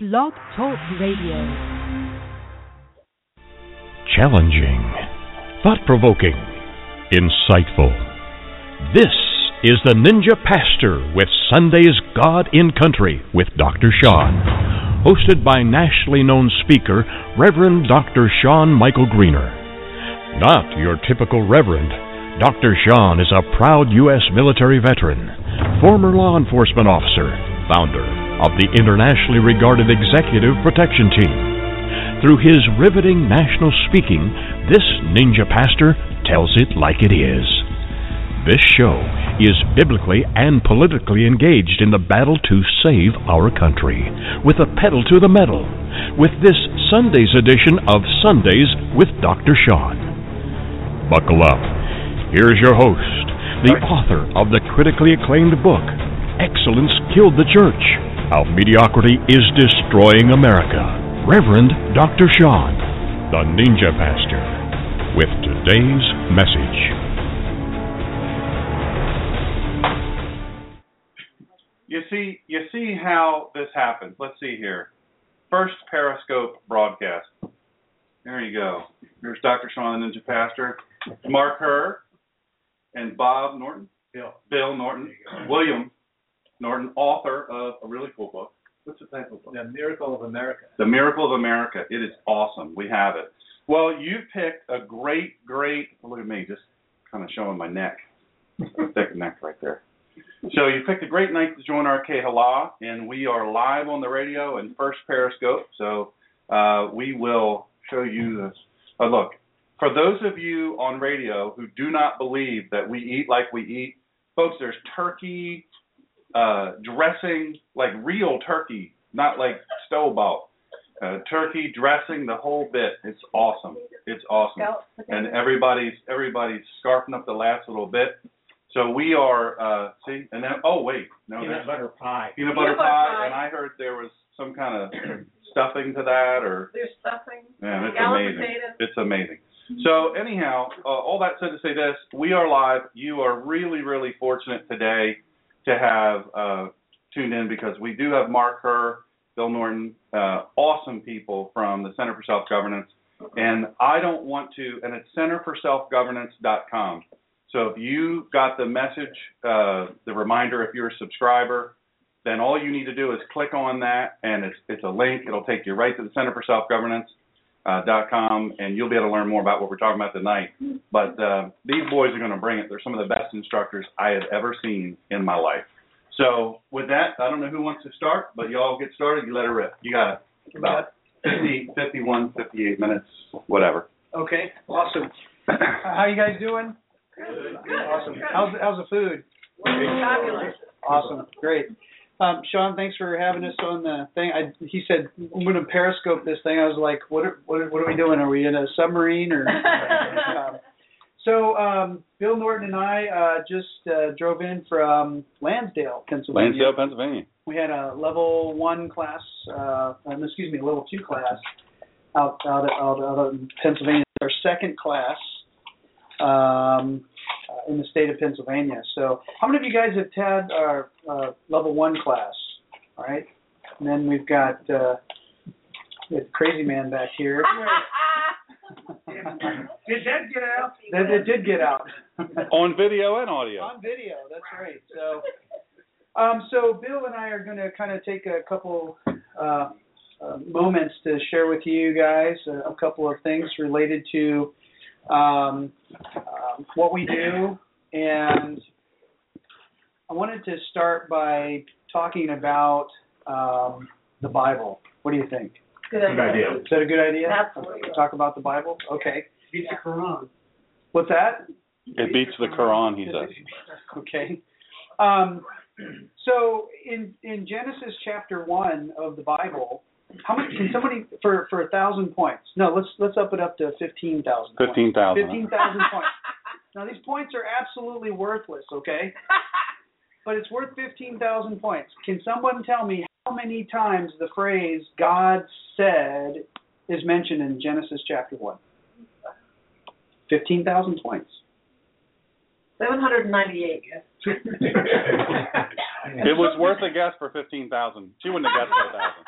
Blog Talk Radio. Challenging, thought provoking, insightful. This is the Ninja Pastor with Sunday's God in Country with Dr. Shawn. Hosted by nationally known speaker, Reverend Dr. Shawn Michael Greener. Not your typical Reverend. Dr. Sean is a proud U.S. military veteran, former law enforcement officer, founder of the internationally regarded Executive Protection Team. Through his riveting national speaking, this ninja pastor tells it like it is. This show is biblically and politically engaged in the battle to save our country, with a pedal to the metal, with this Sunday's edition of Sundays with Dr. Shawn. Buckle up. Here's your host, the author of the critically acclaimed book, Excellence Killed the Church How Mediocrity is Destroying America, Reverend Dr. Shawn, the Ninja Pastor, with today's message. You see, you see how this happens. Let's see here. First Periscope broadcast. There you go. Here's Dr. Shawn, the Ninja Pastor. Mark Herr and Bob Norton. Bill. Bill Norton. William Norton, author of a really cool book. What's the title of the book? The Miracle of America. The Miracle of America. It is awesome. We have it. Well, you picked a great, great. Look at me, just kind of showing my neck. Thick neck right there. So you picked a great night to join our Hala, and we are live on the radio and first Periscope. So uh, we will show you this. Uh, look, for those of you on radio who do not believe that we eat like we eat, folks, there's turkey uh, dressing, like real turkey, not like store bought. Uh, turkey dressing, the whole bit. It's awesome. It's awesome, and everybody's everybody's scarfing up the last little bit. So we are. Uh, see, and then oh wait, no, Peanut butter pie. peanut Peanut butter butter pie, pie. and I heard there was some kind of stuffing to that, or There's stuffing. man, it's amazing. potatoes. It's amazing. So anyhow, uh, all that said to say this, we are live. You are really, really fortunate today to have uh, tuned in because we do have Mark Herr, Bill Norton, uh, awesome people from the Center for Self Governance, and I don't want to, and it's centerforselfgovernance.com. So if you got the message, uh, the reminder, if you're a subscriber, then all you need to do is click on that, and it's it's a link. It'll take you right to the Center for Self Governance dot com, and you'll be able to learn more about what we're talking about tonight. But uh, these boys are going to bring it. They're some of the best instructors I have ever seen in my life. So with that, I don't know who wants to start, but y'all get started. You let it rip. You got it. About 50, 51, 58 minutes, whatever. Okay, awesome. How you guys doing? Awesome. How's how's the food? Fabulous. Awesome, great. Um, Shawn, thanks for having us on the thing. I, he said I'm going to periscope this thing. I was like, what are, what are, what are we doing? Are we in a submarine or? um, so um, Bill Norton and I uh, just uh, drove in from Lansdale, Pennsylvania. Lansdale, Pennsylvania. we had a level one class, uh, um, excuse me, a level two class out out out, out in Pennsylvania. Our second class um, uh, in the state of Pennsylvania. So, how many of you guys have had our uh, level one class? All right, and then we've got uh, we have Crazy Man back here. Did that get out? that it did get out. On video and audio. On video, that's right. So, um, so Bill and I are going to kind of take a couple uh, uh, moments to share with you guys a, a couple of things related to um, um, what we do, and I wanted to start by talking about um, the Bible. What do you think? Good idea. Is that a good idea? Absolutely. Talk about the Bible. Okay. Beats the Quran. What's that? It beats the Quran, he says. Okay. Um, so in in Genesis chapter one of the Bible, how many can somebody for for a thousand points? No, let's let's up it up to fifteen thousand. Fifteen thousand. Fifteen thousand points. Now these points are absolutely worthless. Okay. But it's worth fifteen thousand points. Can someone tell me how many times the phrase "God said" is mentioned in Genesis chapter one? Fifteen thousand points. 798. It was worth a guess for fifteen thousand. She wouldn't have guessed for a thousand.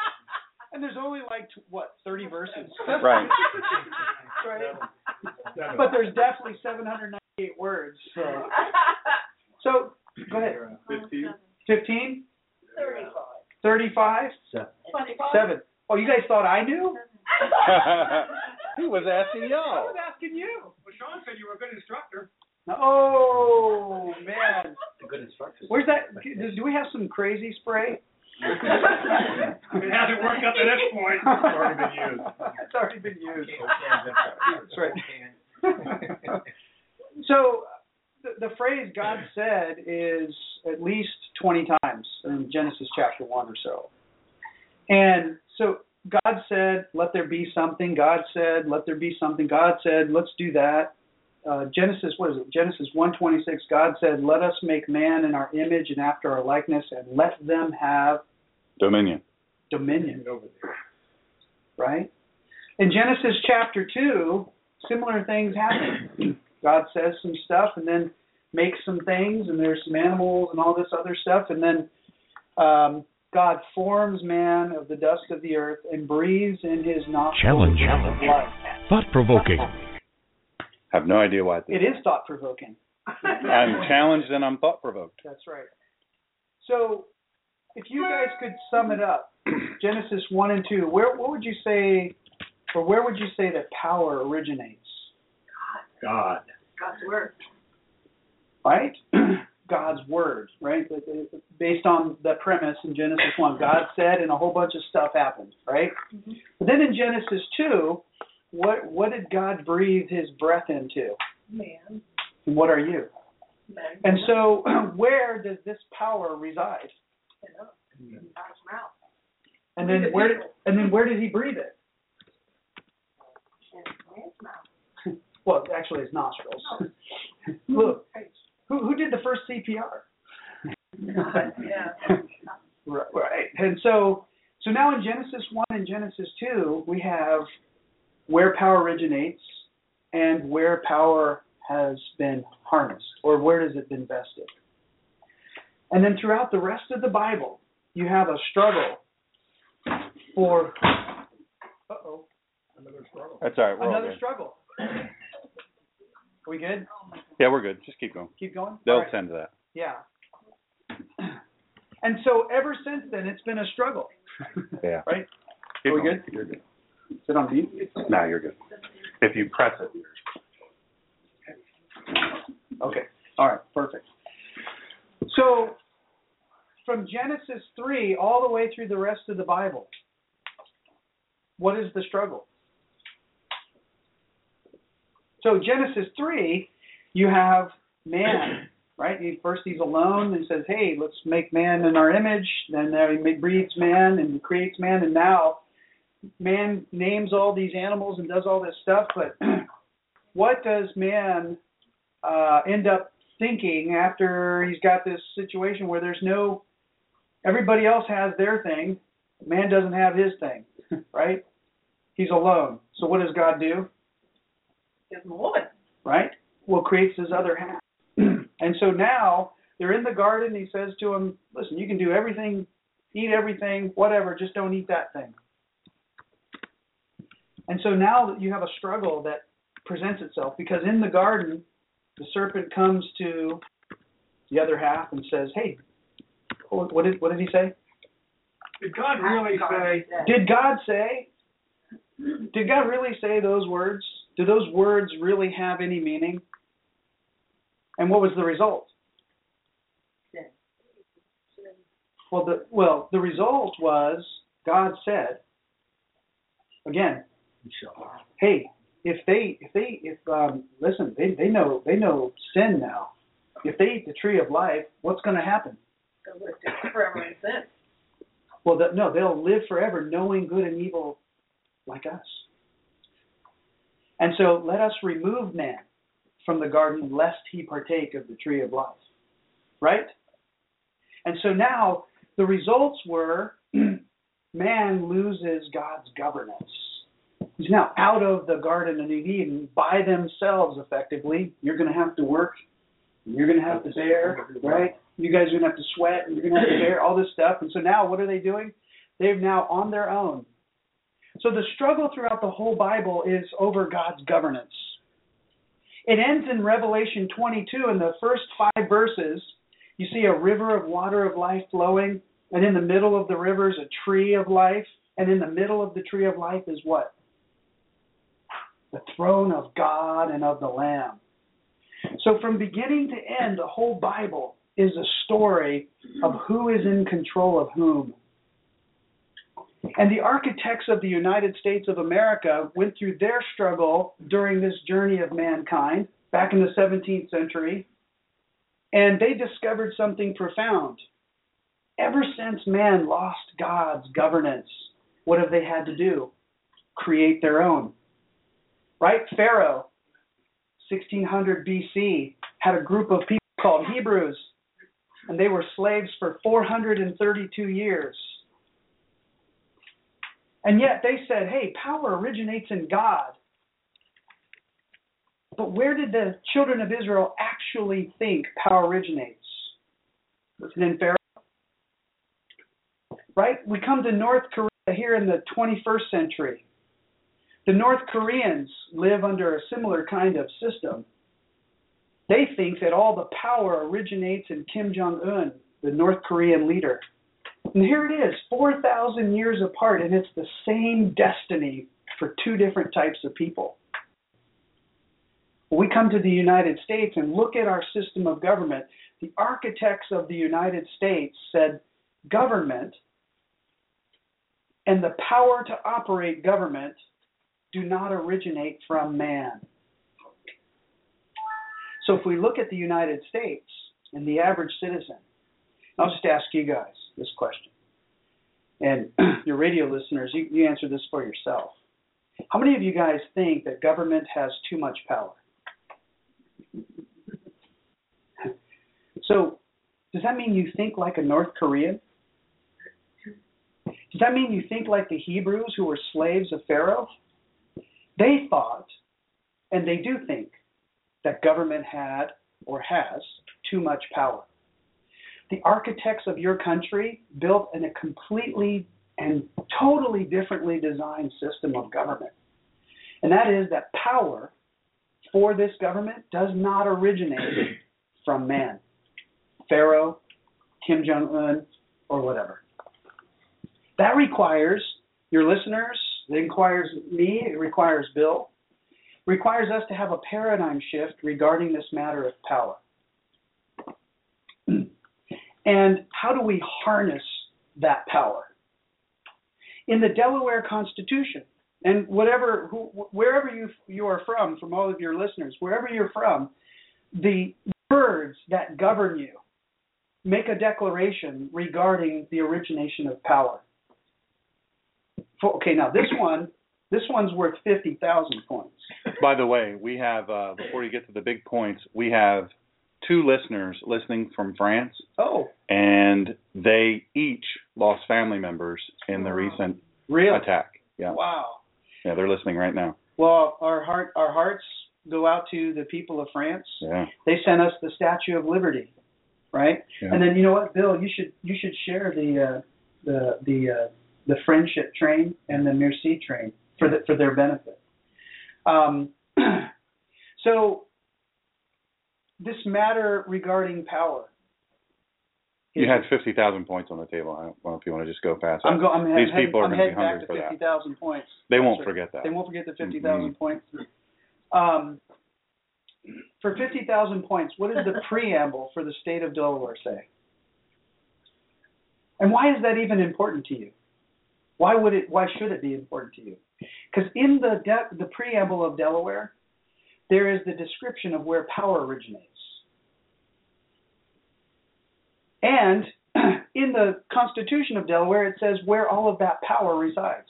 Only like what thirty verses. Right. right. But there's definitely 798 words. So, so go ahead. Fifteen. 15? 35? Twenty-five. Seven. Oh, you guys thought I knew? he was asking y'all. I was asking you. Well, Shawn said you were a good instructor. Oh man, A good instructor. where's that? Do do we have some crazy spray? It hasn't worked up to this point. It's already been used. It's already been used. That's right. so the, the phrase God said is at least 20 times in Genesis chapter 1 or so. And so God said, let there be something. God said, let there be something. God said, let's do that. Uh, Genesis, what is it? Genesis 1:26. God said, "Let us make man in our image and after our likeness, and let them have Dominion. dominion." Over there. Right? In Genesis chapter 2, similar things happen. God says some stuff and then makes some things, and there's some animals and all this other stuff, and then um, God forms man of the dust of the earth and breathes in his nostrils Challenging. the of life. Thought provoking. I have no idea why. It is thought provoking. I'm challenged and I'm thought provoked. That's right. So, if you guys could sum it up, Genesis 1 and 2, where what would you say, or where would you say that power originates? God. God's word. right? God's word, right? Based on the premise in Genesis 1. God said and a whole bunch of stuff happened, right? Mm-hmm. But then in Genesis 2, what what did God breathe his breath into? Man. And what are you? Man. And so where does this power reside? You know, God's mouth. And then where and then where did he breathe it? And man's mouth. Well, actually his nostrils. Look, who who did the first CPR? Yeah. Right, right. And so, so now in Genesis one and Genesis two, we have where power originates and where power has been harnessed, or where has it been vested. And then throughout the rest of the Bible, you have a struggle for. Uh oh. Another struggle. That's all right. We're Another good. struggle. Are we good? Yeah, we're good. Just keep going. Keep going. They'll All right. attend to that. Yeah. And so ever since then, it's been a struggle. Yeah. Right? Keep Are we going. good? You're good. Sit on mute. No, you're good. If you press it. Okay. All right. Perfect. So, from Genesis 3 all the way through the rest of the Bible, what is the struggle? So, Genesis 3, you have man, right? First, he's alone and says, Hey, let's make man in our image. Then there he breathes man and creates man. And now, man names all these animals and does all this stuff. But what does man uh, end up thinking after he's got this situation where there's no everybody else has their thing. Man doesn't have his thing right? He's alone. So what does god do? Gives him a woman. right? Well creates his other half. And so now they're in the garden. He says to him listen you can do everything eat everything whatever. Just don't eat that thing. And so now that you have a struggle that presents itself because in the garden the serpent comes to the other half and says, "Hey, what what did what did he say? Did God really say? Did God say? Did God really say those words? Do those words really have any meaning? And what was the result? Sin. Well, the well the result was God said again, hey, if they if they if um listen, they they know they know sin now. If they eat the tree of life, what's going to happen? Forever in sin. Well, the, no, they'll live forever knowing good and evil like us. And so let us remove man from the garden lest he partake of the tree of life. Right? And so now the results were man loses God's governance. He's now out of the Garden of Eden by themselves, effectively. You're going to have to work. You're going to have to bear, right? You guys are to have to sweat. And you're to have to bear all this stuff. And so now, what are they doing? They've now, on their own, So the struggle throughout the whole Bible is over God's governance. It ends in Revelation 22 in the first five verses. You see a river of water of life flowing, and in the middle of the river is a tree of life, and in the middle of the tree of life is what? The throne of God and of the Lamb. So from beginning to end, the whole Bible is a story of who is in control of whom. And the architects of the United States of America went through their struggle during this journey of mankind back in the 17th century, and they discovered something profound. Ever since man lost God's governance, what have they had to do? Create their own. Right? Pharaoh, 1600 BC, had a group of people called Hebrews, and they were slaves for 432 years. And yet they said, hey, power originates in God. But where did the children of Israel actually think power originates? Was it in Pharaoh? Right? We come to North Korea here in the 21st century. The North Koreans live under a similar kind of system. They think that all the power originates in Kim Jong un, the North Korean leader. And here it is, 4,000 years apart, and it's the same destiny for two different types of people. When we come to the United States and look at our system of government, the architects of the United States said government and the power to operate government do not originate from man. So if we look at the United States and the average citizen, I'll just ask you guys this question. And your radio listeners, you, you answer this for yourself. How many of you guys think that government has too much power? So, does that mean you think like a North Korean? Does that mean you think like the Hebrews who were slaves of Pharaoh? They thought, and they do think, that government had or has too much power. The architects of your country built in a completely and totally differently designed system of government. And that is that power for this government does not originate from man. Pharaoh, Kim Jong un, or whatever. That requires your listeners, it requires me, it requires Bill, requires us to have a paradigm shift regarding this matter of power. and how do we harness that power? In the Delaware Constitution, and whatever, who, wherever you you are from, from all of your listeners, wherever you're from, the words that govern you make a declaration regarding the origination of power. Okay, now this one, this one's worth fifty thousand points. By the way, we have uh, before you get to the big points, we have two listeners listening from France, Oh, and they each lost family members in the recent really? attack. Yeah, Wow. yeah, they're listening right now. Well, our heart, our hearts go out to the people of France. Yeah, They sent us the Statue of Liberty, right? Yeah. And then you know what, Bill, you should you should share the uh, the the uh, the friendship train and the Merci train for the, for their benefit. Um, so this matter regarding power. you had fifty thousand points on the table. I don't know if you want to just go past. I'm, that. go, I'm, These heading, people are I'm going to be hungry to for that. fifty thousand points. They won't right. forget that. They won't forget the 50,000 Mhm. points. Um, for 50,000 points, what does the preamble for the state of Delaware say? And why is that even important to you? Why would it? Why should it be important to you? Because in the de- the preamble of Delaware, there is the description of where power originates, and in the Constitution of Delaware, it says where all of that power resides.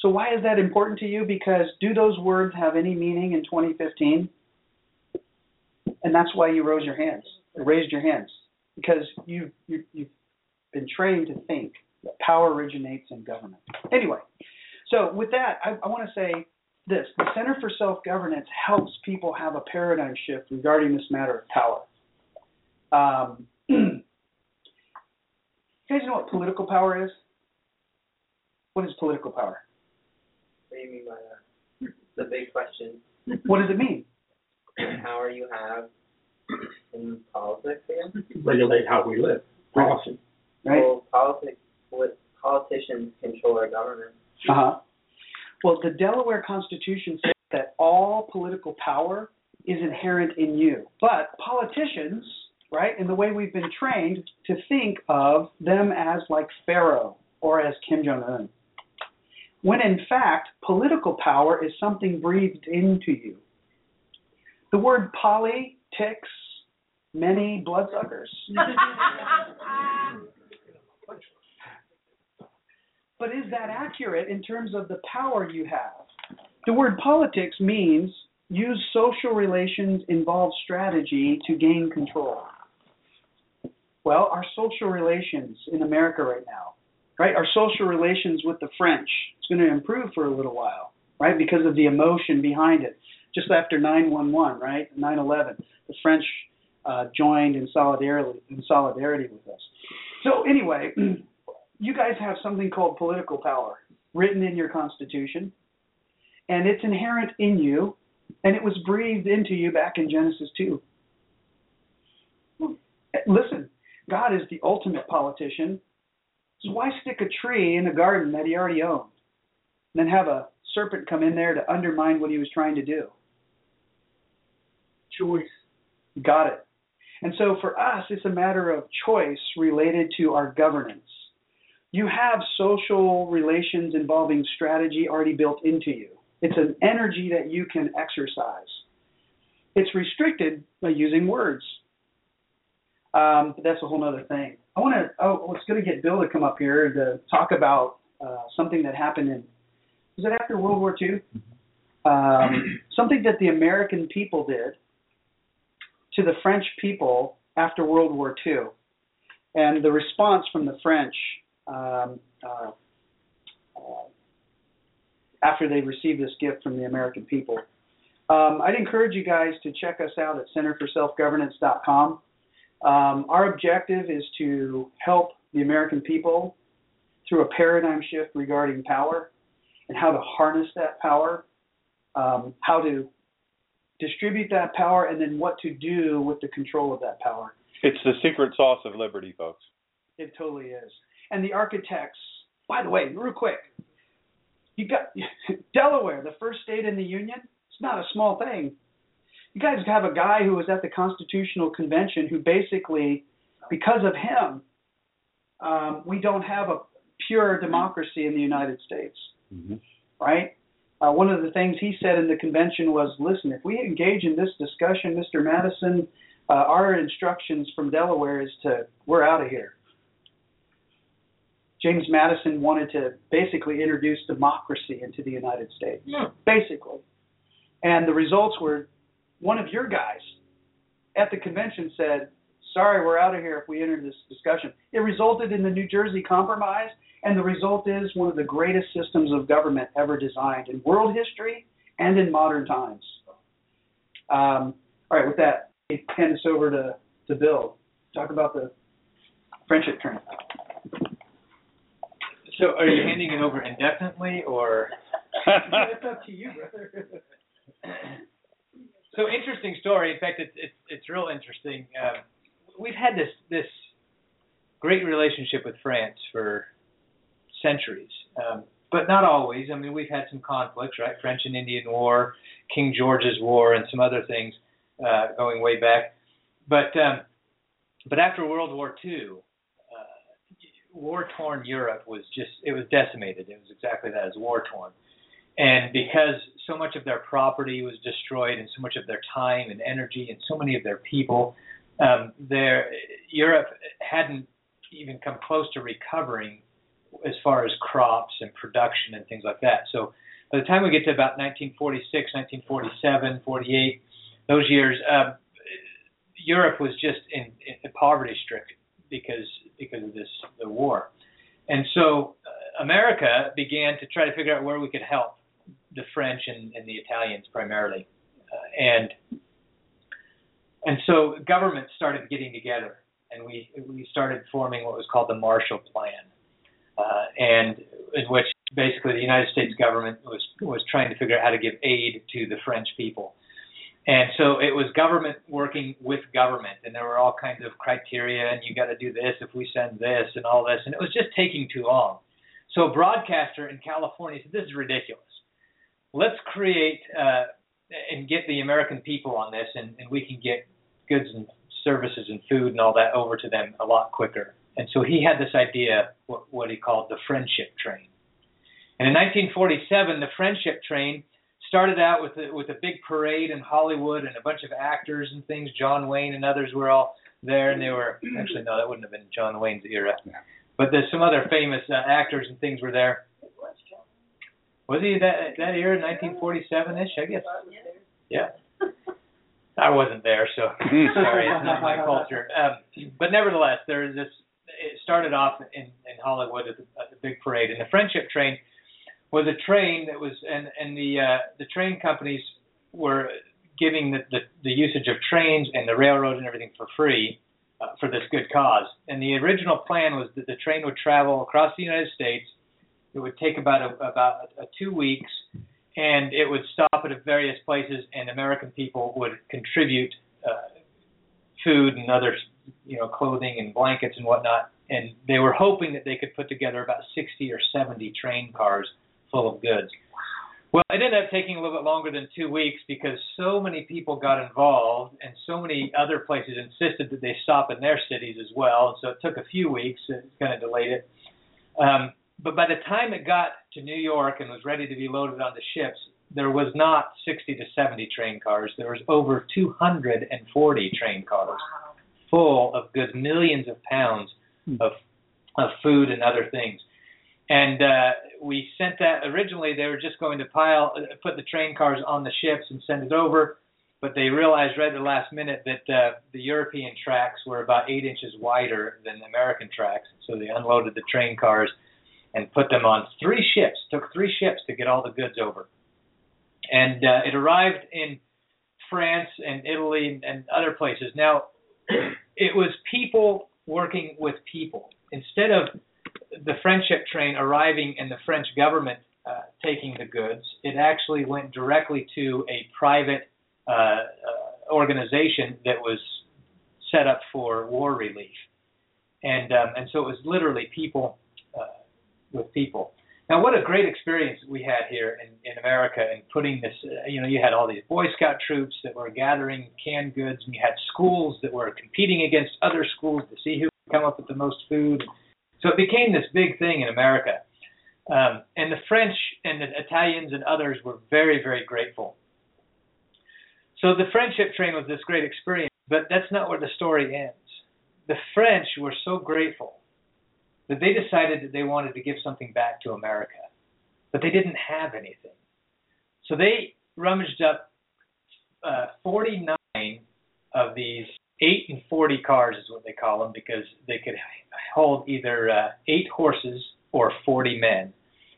So why is that important to you? Because do those words have any meaning in 2015? And that's why you rose your hands, raised your hands, because you, you you've been trained to think that power originates in government. Anyway, so with that, I, I want to say this: the Center for Self Governance helps people have a paradigm shift regarding this matter of power. Um, you guys know what political power is? What is political power? What do you mean by that? The big question. What does it mean? Power you have in politics, I guess? Regulate how we live. Policy. Right? Well, politics, what politicians control our government. Uh huh. Well, the Delaware Constitution says that all political power is inherent in you. But politicians, right, in the way we've been trained to think of them as like Pharaoh or as Kim Jong un. When in fact, political power is something breathed into you. The word poly ticks many bloodsuckers. But is that accurate in terms of the power you have? The word politics means use social relations involve strategy to gain control. Well, our social relations in America right now, right? Our social relations with the French, it's going to improve for a little while, right? Because of the emotion behind it. Just after 9/11, right? 9/11, the French uh, joined in solidarity in solidarity with us. So anyway, you guys have something called political power written in your constitution, and it's inherent in you, and it was breathed into you back in Genesis 2. Listen, God is the ultimate politician. So why stick a tree in a garden that he already owned? And then have a serpent come in there to undermine what he was trying to do? Choice. Got it. And so for us, it's a matter of choice related to our governance. You have social relations involving strategy already built into you. It's an energy that you can exercise. It's restricted by using words. Um, but that's a whole other thing. I want to. I was going to get Bill to come up here to talk about uh, something that happened in. Was it after World War II? Um, something that the American people did to the French people after World War II, and the response from the French um, uh, uh, after they receive this gift from the American people. Um, I'd encourage you guys to check us out at centerforselfgovernance.com. Um, our objective is to help the American people through a paradigm shift regarding power and how to harness that power, um, how to distribute that power, and then what to do with the control of that power. It's the secret sauce of liberty, folks. It totally is. And the architects, by the way, real quick, you got Delaware, the first state in the Union. It's not a small thing. You guys have a guy who was at the Constitutional Convention who basically, because of him, um, we don't have a pure democracy in the United States, Mm-hmm. right? Uh, one of the things he said in the convention was, "Listen, if we engage in this discussion, Mr. Madison, uh, our instructions from Delaware is to we're out of here." James Madison wanted to basically introduce democracy into the United States, basically. And the results were one of your guys at the convention said, Sorry, we're out of here if we enter this discussion. It resulted in the New Jersey Compromise, and the result is one of the greatest systems of government ever designed in world history and in modern times. Um, all right, with that, I hand this over to, to Bill. Talk about the friendship train. So are you handing it over indefinitely or? it's up to you, brother. So interesting story. In fact, it's it's it's real interesting. Um, we've had this this great relationship with France for centuries, um, but not always. I mean, we've had some conflicts, right? French and Indian War, King George's War, and some other things uh, going way back. But um, but after World War II, war torn Europe was just it was decimated. It was exactly that, it was war torn. And because so much of their property was destroyed and so much of their time and energy and so many of their people, um, their Europe hadn't even come close to recovering as far as crops and production and things like that. So by the time we get to about 1946, 1947, 48, those years, um, Europe was just in, in poverty stricken because because of this the war, and so uh, America began to try to figure out where we could help the French and, and the Italians primarily, uh, and and so governments started getting together, and we we started forming what was called the Marshall Plan, uh, and in which basically the United States government was was trying to figure out how to give aid to the French people. And so it was government working with government, and there were all kinds of criteria, and you got to do this if we send this and all this, and it was just taking too long. So a broadcaster in California said, "This is ridiculous. Let's create uh, and get the American people on this, and, and we can get goods and services and food and all that over to them a lot quicker." And so he had this idea, what, what he called the friendship train. And in 1947, the friendship train started out with a, with a big parade in Hollywood and a bunch of actors and things. John Wayne and others were all there, and they were actually no, that wouldn't have been John Wayne's era, but there's some other famous uh, actors and things were there. Was he that that era, 1947ish? I guess. Yeah. I wasn't there, so sorry, it's not my culture. Um, but nevertheless, there is this. It started off in in Hollywood at the, at the big parade, and the friendship train was a train that was and and the uh, the train companies were giving the, the the usage of trains and the railroad and everything for free uh, for this good cause. And the original plan was that the train would travel across the United States. It would take about a, about a two weeks, and it would stop at various places, and American people would contribute uh, food and other, you know, clothing and blankets and whatnot. And they were hoping that they could put together about 60 or 70 train cars full of goods. Well, it ended up taking a little bit longer than two weeks because so many people got involved and so many other places insisted that they stop in their cities as well. And so it took a few weeks. It kind of delayed it. Um, but by the time it got to New York and was ready to be loaded onto ships, there was not 60 to 70 train cars. There was over 240 train cars full of goods, millions of pounds of of food and other things and uh, we sent that. Originally, they were just going to pile, uh, put the train cars on the ships and send it over, but they realized right at the last minute that uh, the European tracks were about eight inches wider than the American tracks, so they unloaded the train cars and put them on three ships. Took three ships to get all the goods over, and uh, it arrived in France and Italy and other places. Now, it was people working with people instead of the friendship train arriving and the French government uh, taking the goods, it actually went directly to a private uh, uh, organization that was set up for war relief, and um, and so it was literally people uh, with people. Now, what a great experience we had here in, in America in putting this. Uh, you know, you had all these Boy Scout troops that were gathering canned goods, and you had schools that were competing against other schools to see who could come up with the most food. So it became this big thing in America. Um, and the French and the Italians and others were very, very grateful. So the friendship train was this great experience, but that's not where the story ends. The French were so grateful that they decided that they wanted to give something back to America, but they didn't have anything. So they rummaged up uh, 49 of these 8 and 40 cars is what they call them because they could hold either uh, eight horses or 40 men,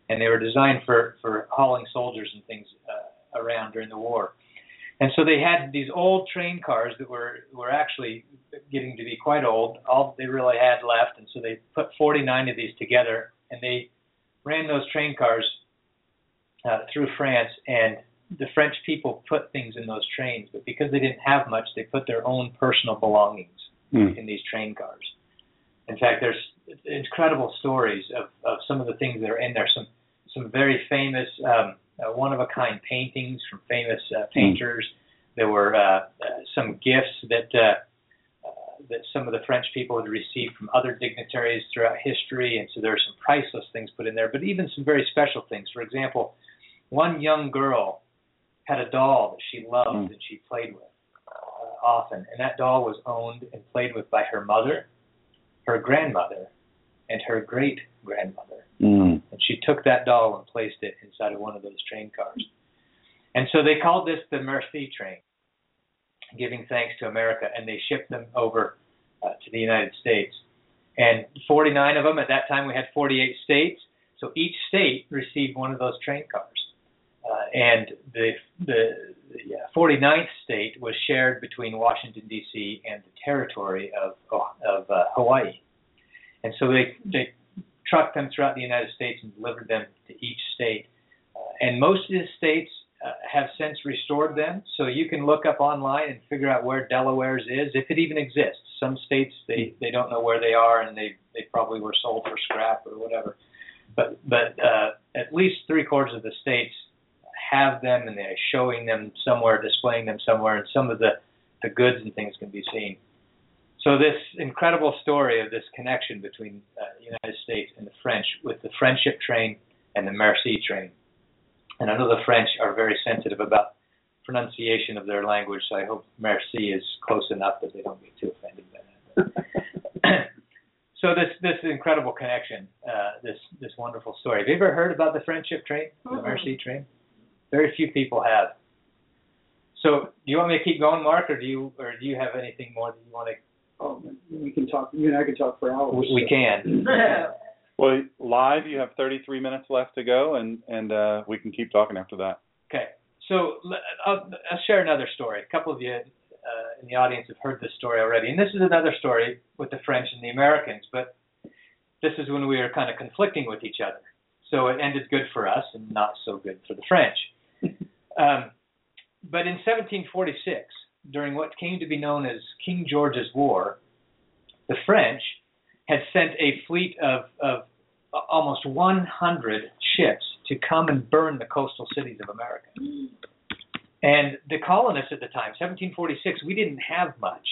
and they were designed for for hauling soldiers and things uh, around during the war. And so they had these old train cars that were were actually getting to be quite old. All they really had left, and so they put 49 of these together, and they ran those train cars uh, through France. And the French people put things in those trains, but because they didn't have much, they put their own personal belongings mm. in these train cars. In fact, there's incredible stories of, of some of the things that are in there. Some some very famous, um, uh, one of a kind paintings from famous uh, hmm. painters. Mm. There were uh, uh, some gifts that uh, uh, that some of the French people had received from other dignitaries throughout history, and so there are some priceless things put in there. But even some very special things. For example, one young girl had a doll that she loved mm. and she played with uh, often, and that doll was owned and played with by her mother her grandmother and her great grandmother. Mm. And she took that doll and placed it inside of one of those train cars. And so they called this the Merci train, giving thanks to America, and they shipped them over uh, to the United States. And 49 of them, at that time we had 48 states, so each state received one of those train cars. Uh, and the, the, the 49th state was shared between Washington, D.C. and the territory of, of uh, Hawaii. And so they, they trucked them throughout the United States and delivered them to each state. Uh, and most of the states uh, have since restored them, so you can look up online and figure out where Delaware's is, if it even exists. Some states they they don't know where they are, and they they probably were sold for scrap or whatever. But but uh, at least three quarters of the states have them, and they're showing them somewhere, displaying them somewhere, and some of the the goods and things can be seen. So this incredible story of this connection between uh, the United States and the French, with the friendship train and the merci train. And I know the French are very sensitive about pronunciation of their language, so I hope merci is close enough that they don't get too offended by that. so this this incredible connection, uh, this this wonderful story. Have you ever heard about the friendship train, the Mm-hmm. merci train? Very few people have. So, do you want me to keep going, Mark, or do you or do you have anything more that you want to? Oh, we can talk. You and I can talk for hours. We, we can. Well, live, you have 33 minutes left to go, and and uh, we can keep talking after that. Okay. So l- I'll, I'll share another story. A couple of you uh, in the audience have heard this story already, and this is another story with the French and the Americans. But this is when we were kind of conflicting with each other. So it ended good for us and not so good for the French. Um, but in 1746, during what came to be known as King George's War, the French had sent a fleet of, of almost 100 ships to come and burn the coastal cities of America. And the colonists at the time, 1746, we didn't have much.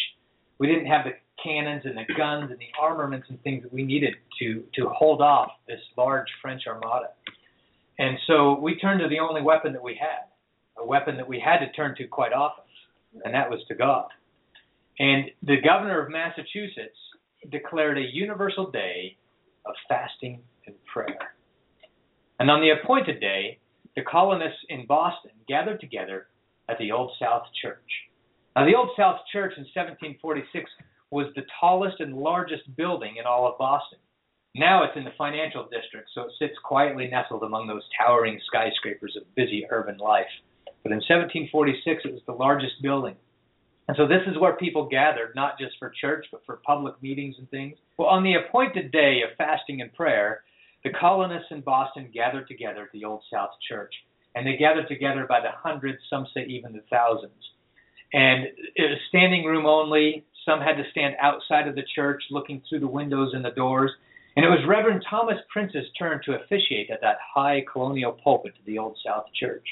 We didn't have the cannons and the guns and the armaments and things that we needed to to hold off this large French armada. And so we turned to the only weapon that we had, a weapon that we had to turn to quite often, and that was to God. And the governor of Massachusetts declared a universal day of fasting and prayer. And on the appointed day, the colonists in Boston gathered together at the Old South Church. Now, the Old South Church in 1746 was the tallest and largest building in all of Boston. Now it's in the financial district, so it sits quietly nestled among those towering skyscrapers of busy urban life. But in 1746, it was the largest building. And so this is where people gathered, not just for church, but for public meetings and things. Well, on the appointed day of fasting and prayer, the colonists in Boston gathered together at the Old South Church. And they gathered together by the hundreds, some say even the thousands. And it was standing room only. Some had to stand outside of the church looking through the windows and the doors. And it was Reverend Thomas Prince's turn to officiate at that high colonial pulpit to the Old South Church.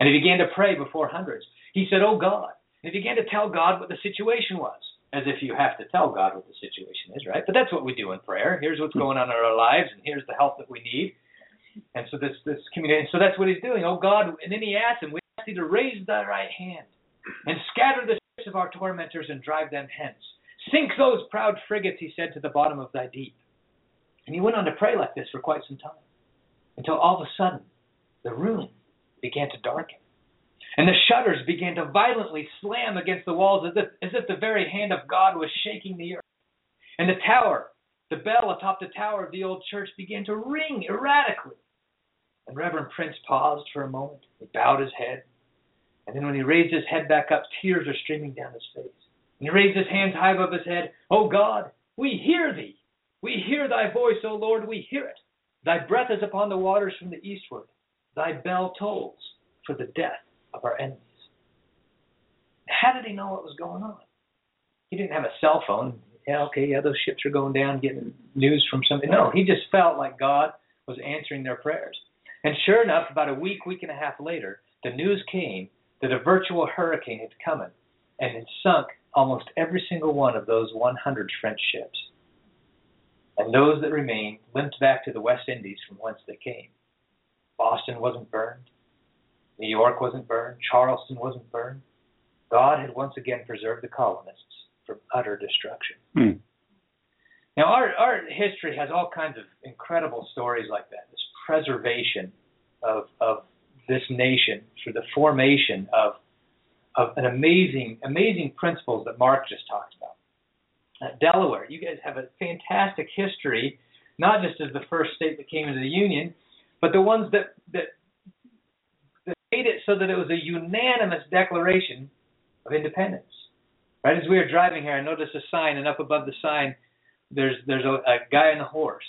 And he began to pray before hundreds. He said, Oh God. And he began to tell God what the situation was, as if you have to tell God what the situation is, right? But that's what we do in prayer. Here's what's going on in our lives, and here's the help that we need. And so this this community, so that's what he's doing. Oh God, and then he asked him, We ask thee to raise thy right hand and scatter the ships of our tormentors and drive them hence. Sink those proud frigates, he said, to the bottom of thy deep. And he went on to pray like this for quite some time, until all of a sudden the room began to darken. And the shutters began to violently slam against the walls as if, as if the very hand of God was shaking the earth. And the tower, the bell atop the tower of the old church began to ring erratically. And Reverend Prince paused for a moment. He bowed his head. And then when he raised his head back up, tears were streaming down his face. And he raised his hands high above his head. Oh God, we hear thee. We hear thy voice, O Lord, we hear it. Thy breath is upon the waters from the eastward. Thy bell tolls for the death of our enemies. How did he know what was going on? He didn't have a cell phone. Yeah, okay, yeah, those ships are going down, getting news from somebody. No, he just felt like God was answering their prayers. And sure enough, about a week, week and a half later, the news came that a virtual hurricane had come in and had sunk almost every single one of those 100 French ships. And those that remained limped back to the West Indies from whence they came. Boston wasn't burned. New York wasn't burned. Charleston wasn't burned. God had once again preserved the colonists from utter destruction. Hmm. Now, our, our history has all kinds of incredible stories like that this preservation of, of this nation through the formation of, of an amazing, amazing principles that Mark just talked about. Uh, Delaware, you guys have a fantastic history, not just as the first state that came into the Union, but the ones that, that, that made it so that it was a unanimous declaration of independence. Right as we were driving here, I noticed a sign, and up above the sign, there's there's a, a guy on a horse,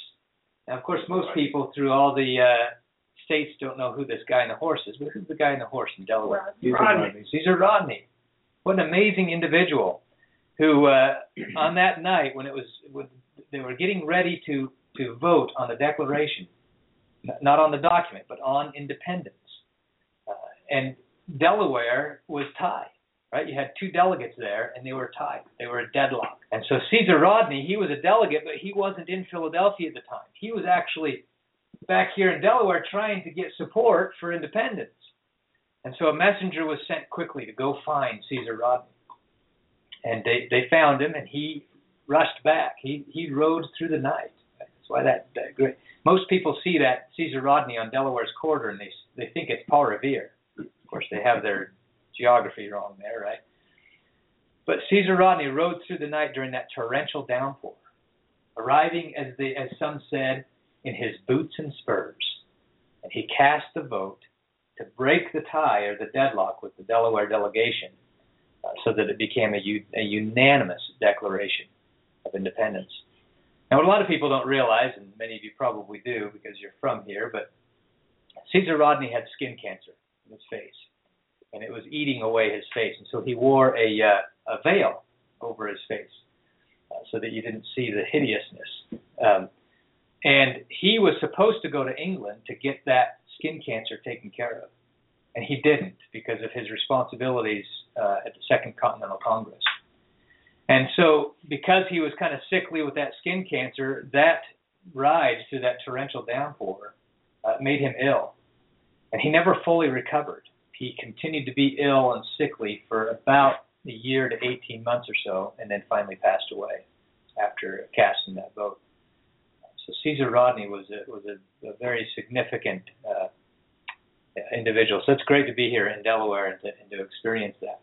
Now, of course, most people through all the uh, states don't know who this guy in the horse is, but who's the guy in the horse in Delaware? Rodney. Caesar Rodney. What an amazing individual who, uh, on that night when it was when they were getting ready to to vote on the Declaration, not on the document, but on independence, uh, and Delaware was tied. Right, you had two delegates there, and they were tied. They were a deadlock. And so Caesar Rodney, he was a delegate, but he wasn't in Philadelphia at the time. He was actually back here in Delaware trying to get support for independence. And so a messenger was sent quickly to go find Caesar Rodney. And they, they found him, and he rushed back. He he rode through the night. Why that, that great. Most people see that Caesar Rodney on Delaware's quarter, and they they think it's Paul Revere. Of course, they have their geography wrong there, right? But Caesar Rodney rode through the night during that torrential downpour, arriving as the as some said in his boots and spurs, and he cast the vote to break the tie or the deadlock with the Delaware delegation, uh, so that it became a, a unanimous declaration of independence. Now, what a lot of people don't realize, and many of you probably do because you're from here, but Caesar Rodney had skin cancer in his face, and it was eating away his face, and so he wore a uh, a veil over his face uh, so that you didn't see the hideousness. Um, and he was supposed to go to England to get that skin cancer taken care of, and he didn't because of his responsibilities uh, at the Second Continental Congress. And so, because he was kind of sickly with that skin cancer, that ride through that torrential downpour uh, made him ill, and he never fully recovered. He continued to be ill and sickly for about a year to 18 months or so, and then finally passed away after casting that vote. So Caesar Rodney was a, was a, a very significant uh, individual. So it's great to be here in Delaware and to, and to experience that.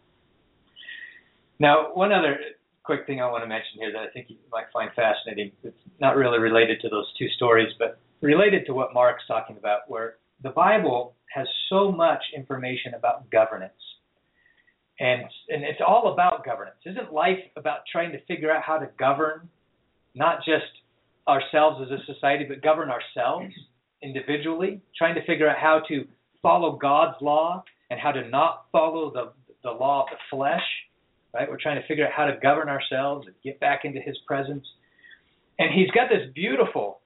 Now, one other quick thing I want to mention here that I think you might find fascinating. It's not really related to those two stories, but related to what Mark's talking about, where the Bible has so much information about governance. And, and it's all about governance. Isn't life about trying to figure out how to govern not just ourselves as a society, but govern ourselves individually, trying to figure out how to follow God's law and how to not follow the, the law of the flesh, right? We're trying to figure out how to govern ourselves and get back into His presence. And He's got this beautiful,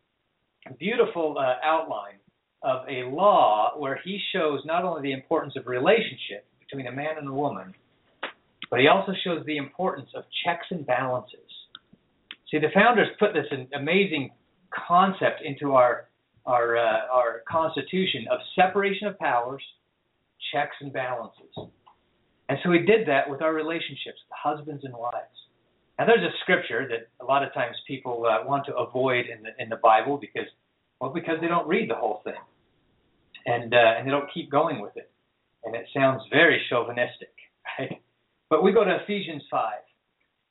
beautiful uh, outline of a law where He shows not only the importance of relationship between a man and a woman, but He also shows the importance of checks and balances. See, the founders put this amazing concept into our our uh, our Constitution of separation of powers, checks and balances. And so we did that with our relationships, the husbands and wives. Now, there's a scripture that a lot of times people uh, want to avoid in the in the Bible because, well, because they don't read the whole thing, and uh, and they don't keep going with it, and it sounds very chauvinistic, right? But we go to Ephesians five.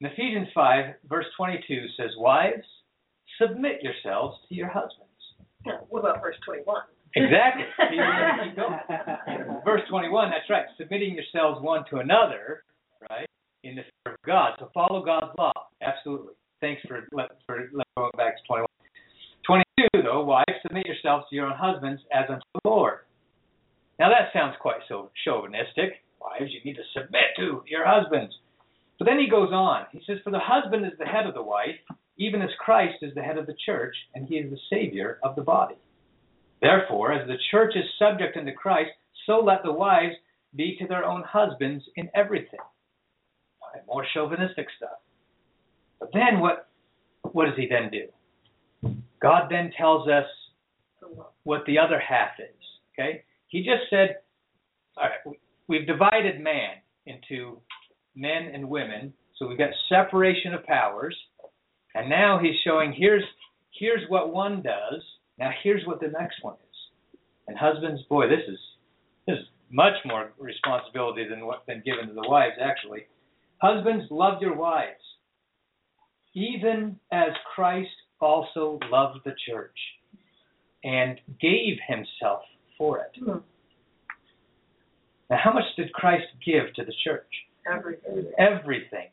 In Ephesians five, verse 22 says, "Wives, submit yourselves to your husbands." What about verse 21? Exactly. Verse 21, that's right. Submitting yourselves one to another, right, in the fear of God. So follow God's law. Absolutely. Thanks for for going back to 21. 22, though, wives, submit yourselves to your own husbands as unto the Lord. Now that sounds quite so chauvinistic. Wives, you need to submit to your husbands. But then he goes on. He says, For the husband is the head of the wife, even as Christ is the head of the church, and he is the Savior of the body. Therefore, as the church is subject unto Christ, so let the wives be to their own husbands in everything. More chauvinistic stuff. But then what what does he then do? God then tells us what the other half is. Okay? He just said, all right, we've divided man into men and women, so we've got separation of powers, and now he's showing here's here's what one does, now here's what the next one is. And husbands, boy, this is this is much more responsibility than what been given to the wives actually. Husbands, love your wives, even as Christ also loved the church and gave himself for it. Hmm. Now, how much did Christ give to the church? Everything. Everything.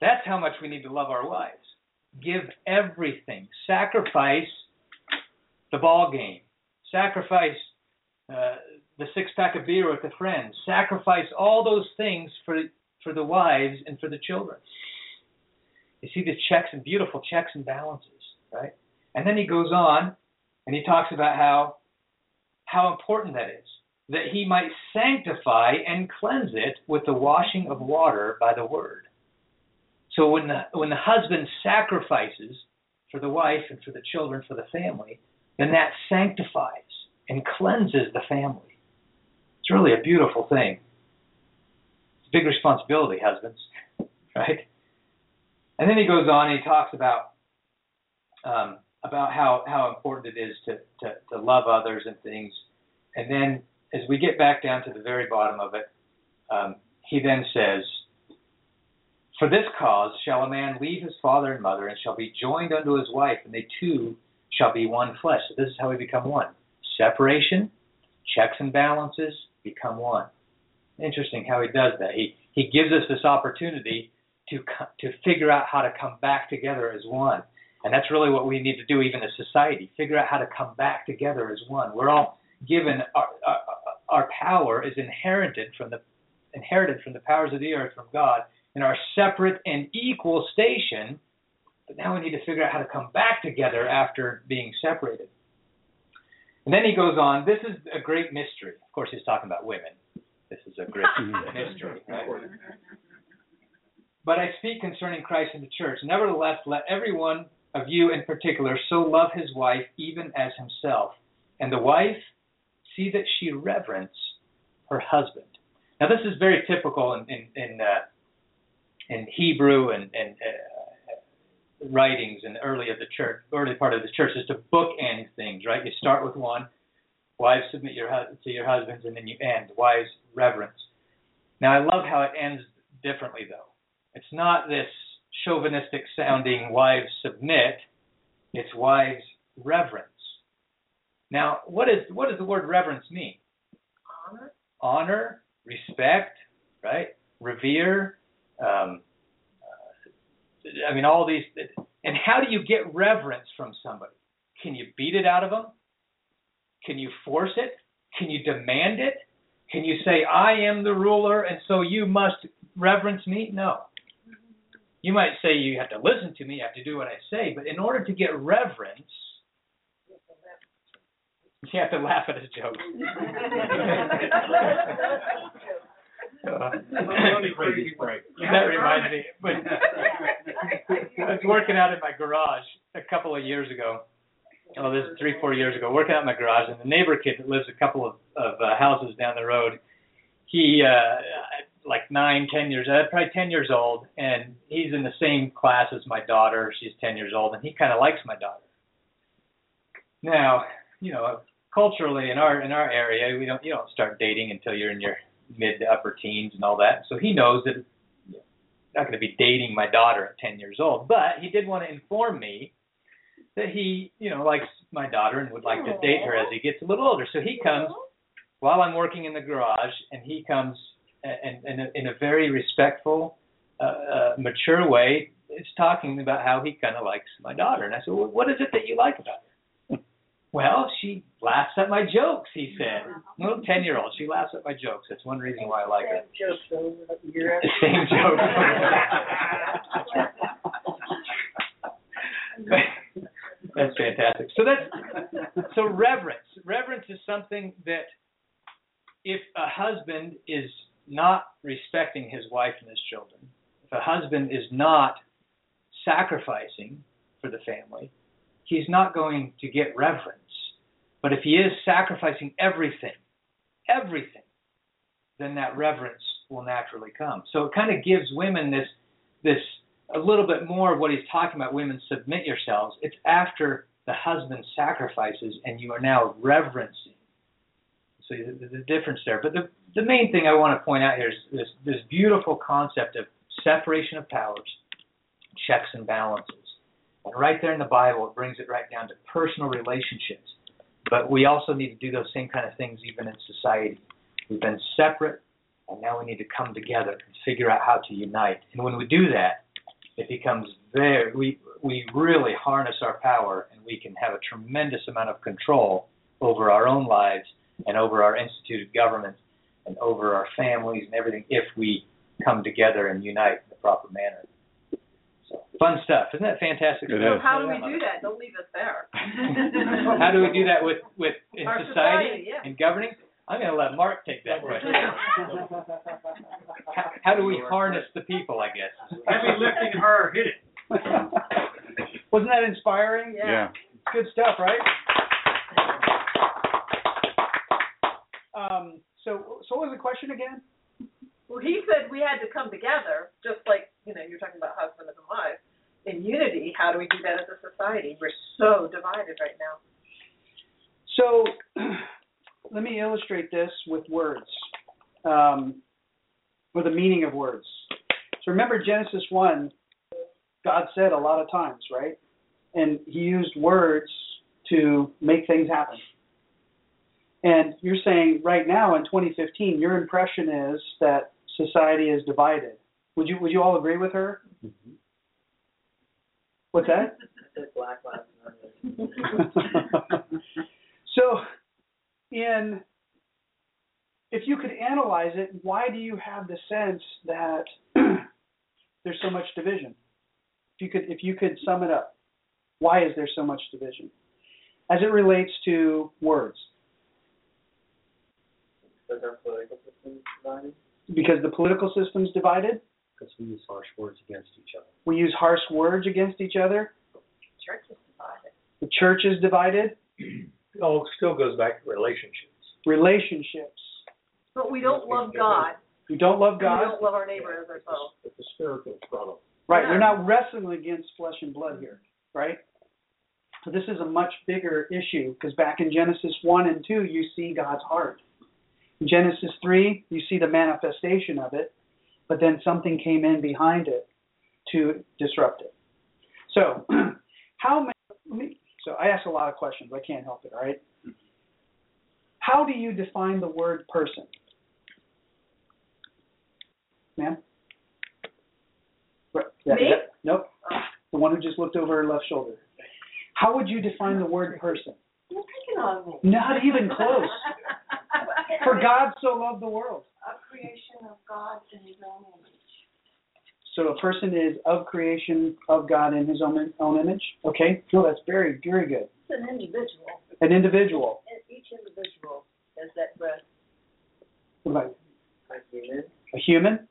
That's how much we need to love our wives. give everything, sacrifice the ball game, sacrifice uh, the six pack of beer with the friends, sacrifice all those things for for the wives and for the children. You see the checks and beautiful checks and balances, right? And then he goes on and he talks about how how important that is that he might sanctify and cleanse it with the washing of water by the word. So when the when the husband sacrifices for the wife and for the children for the family, then that sanctifies and cleanses the family. It's really a beautiful thing. It's a big responsibility, husbands, right? And then he goes on and he talks about um, about how, how important it is to, to, to love others and things. And then as we get back down to the very bottom of it, um, he then says, For this cause shall a man leave his father and mother, and shall be joined unto his wife, and they two shall be one flesh. So this is how we become one. Separation, checks and balances, become one. Interesting how he does that. He he gives us this opportunity to to figure out how to come back together as one. And that's really what we need to do, even as society. Figure out how to come back together as one. We're all given our, our, our power is inherited from the inherited from the powers of the earth from God in our separate and equal station. But now we need to figure out how to come back together after being separated. And then he goes on, this is a great mystery. Of course, he's talking about women. This is a great mystery, right? But I speak concerning Christ and the church. Nevertheless, let everyone of you in particular so love his wife even as himself, and the wife see that she reverence her husband. Now, this is very typical in in in, uh, in Hebrew and, and uh, writings in the early of the church, early part of the church, is to bookend things. Right? You start with one. Wives submit your to your husbands, and then you end. Wives reverence. Now, I love how it ends differently, though. It's not this chauvinistic sounding wives submit. It's wives reverence. Now, what is what does the word reverence mean? Honor. Honor, respect, right? Revere. Um, I mean, all these. And how do you get reverence from somebody? Can you beat it out of them? Can you force it? Can you demand it? Can you say, I am the ruler and so you must reverence me? No. You might say you have to listen to me, you have to do what I say, but in order to get reverence, you have to laugh at his jokes. uh, that reminds me. But I was working out in my garage a couple of years ago. Oh, this is three, four years ago. Working out in my garage, and the neighbor kid that lives a couple of, of uh, houses down the road, he uh, like nine, ten years, uh, probably ten years old, and he's in the same class as my daughter. She's ten years old, and he kind of likes my daughter. Now, you know, culturally in our in our area, we don't you don't start dating until you're in your mid to upper teens and all that. So he knows that know, not going to be dating my daughter at 10 years old, but he did want to inform me that he, you know, likes my daughter and would like to date her as he gets a little older. So he comes while I'm working in the garage, and he comes and, and in a very respectful, uh, uh, mature way, is talking about how he kind of likes my daughter. And I said, well, what is it that you like about her? Well, she laughs at my jokes, he said. Little 10 year old, she laughs at my jokes. That's one reason why I like her. Same joke. that's fantastic. So that's so reverence. Reverence is something that if a husband is not respecting his wife and his children, if a husband is not sacrificing for the family, he's not going to get reverence. But if he is sacrificing everything, everything, then that reverence will naturally come. So it kind of gives women this this a little bit more of what he's talking about women submit yourselves. It's after the husband sacrifices and you are now reverencing. So the, the difference there. But the the main thing I want to point out here is this this beautiful concept of separation of powers, checks and balances. And right there in the Bible, it brings it right down to personal relationships. But we also need to do those same kind of things even in society. We've been separate, and now we need to come together and figure out how to unite. And when we do that, it becomes very we we really harness our power and we can have a tremendous amount of control over our own lives and over our instituted government and over our families and everything if we come together and unite in the proper manner. So fun stuff, isn't that fantastic? It stuff? is. How do we do that? Don't leave us there. How do we do that with with in Our society, society, yeah. and governing? I'm going to let Mark take that question. how, how do we harness the people? I guess. Heavy lifting, Herr, hit it. Wasn't that inspiring? Yeah. Good stuff, right? Um, so, so what was the question again? Well, he said we had to come together, just like, you know, you're talking about husband and wife, in unity. How do we do that as a society? We're so divided right now. So, let me illustrate this with words, um, or the meaning of words. So remember Genesis one, God said a lot of times, right? And He used words to make things happen. And you're saying right now in 2015, your impression is that society is divided. Would you Would you all agree with her? What's that? Black Lives Matter. so, in if you could analyze it, why do you have the sense that there's so much division? If you could, if you could sum it up, why is there so much division as it relates to words? Because our political system is divided. Because the political system's divided, Because we use harsh words against each other. we use harsh words against each other. The church is divided. The church is divided. Oh, it still goes back to relationships. Relationships. But we don't love God. We don't love and We don't love our neighbor as ourselves. It's a spiritual struggle. Right. Yeah. We're not wrestling against flesh and blood here, right? So this is a much bigger issue because back in Genesis 1 and 2, you see God's heart. In Genesis 3, you see the manifestation of it, but then something came in behind it to disrupt it. So, how many, so I ask a lot of questions. I can't help it, all right? How do you define the word person? Ma'am? Right, Me? Nope. The one who just looked over her left shoulder. How would you define the word person? You're picking on me. Not even close. For God so loved the world. A creation of God in His own image. So a person is of creation of God in his own own image. Okay? No, that's very, very good. It's an individual. An individual. And each individual has that breath. What about A human. a human?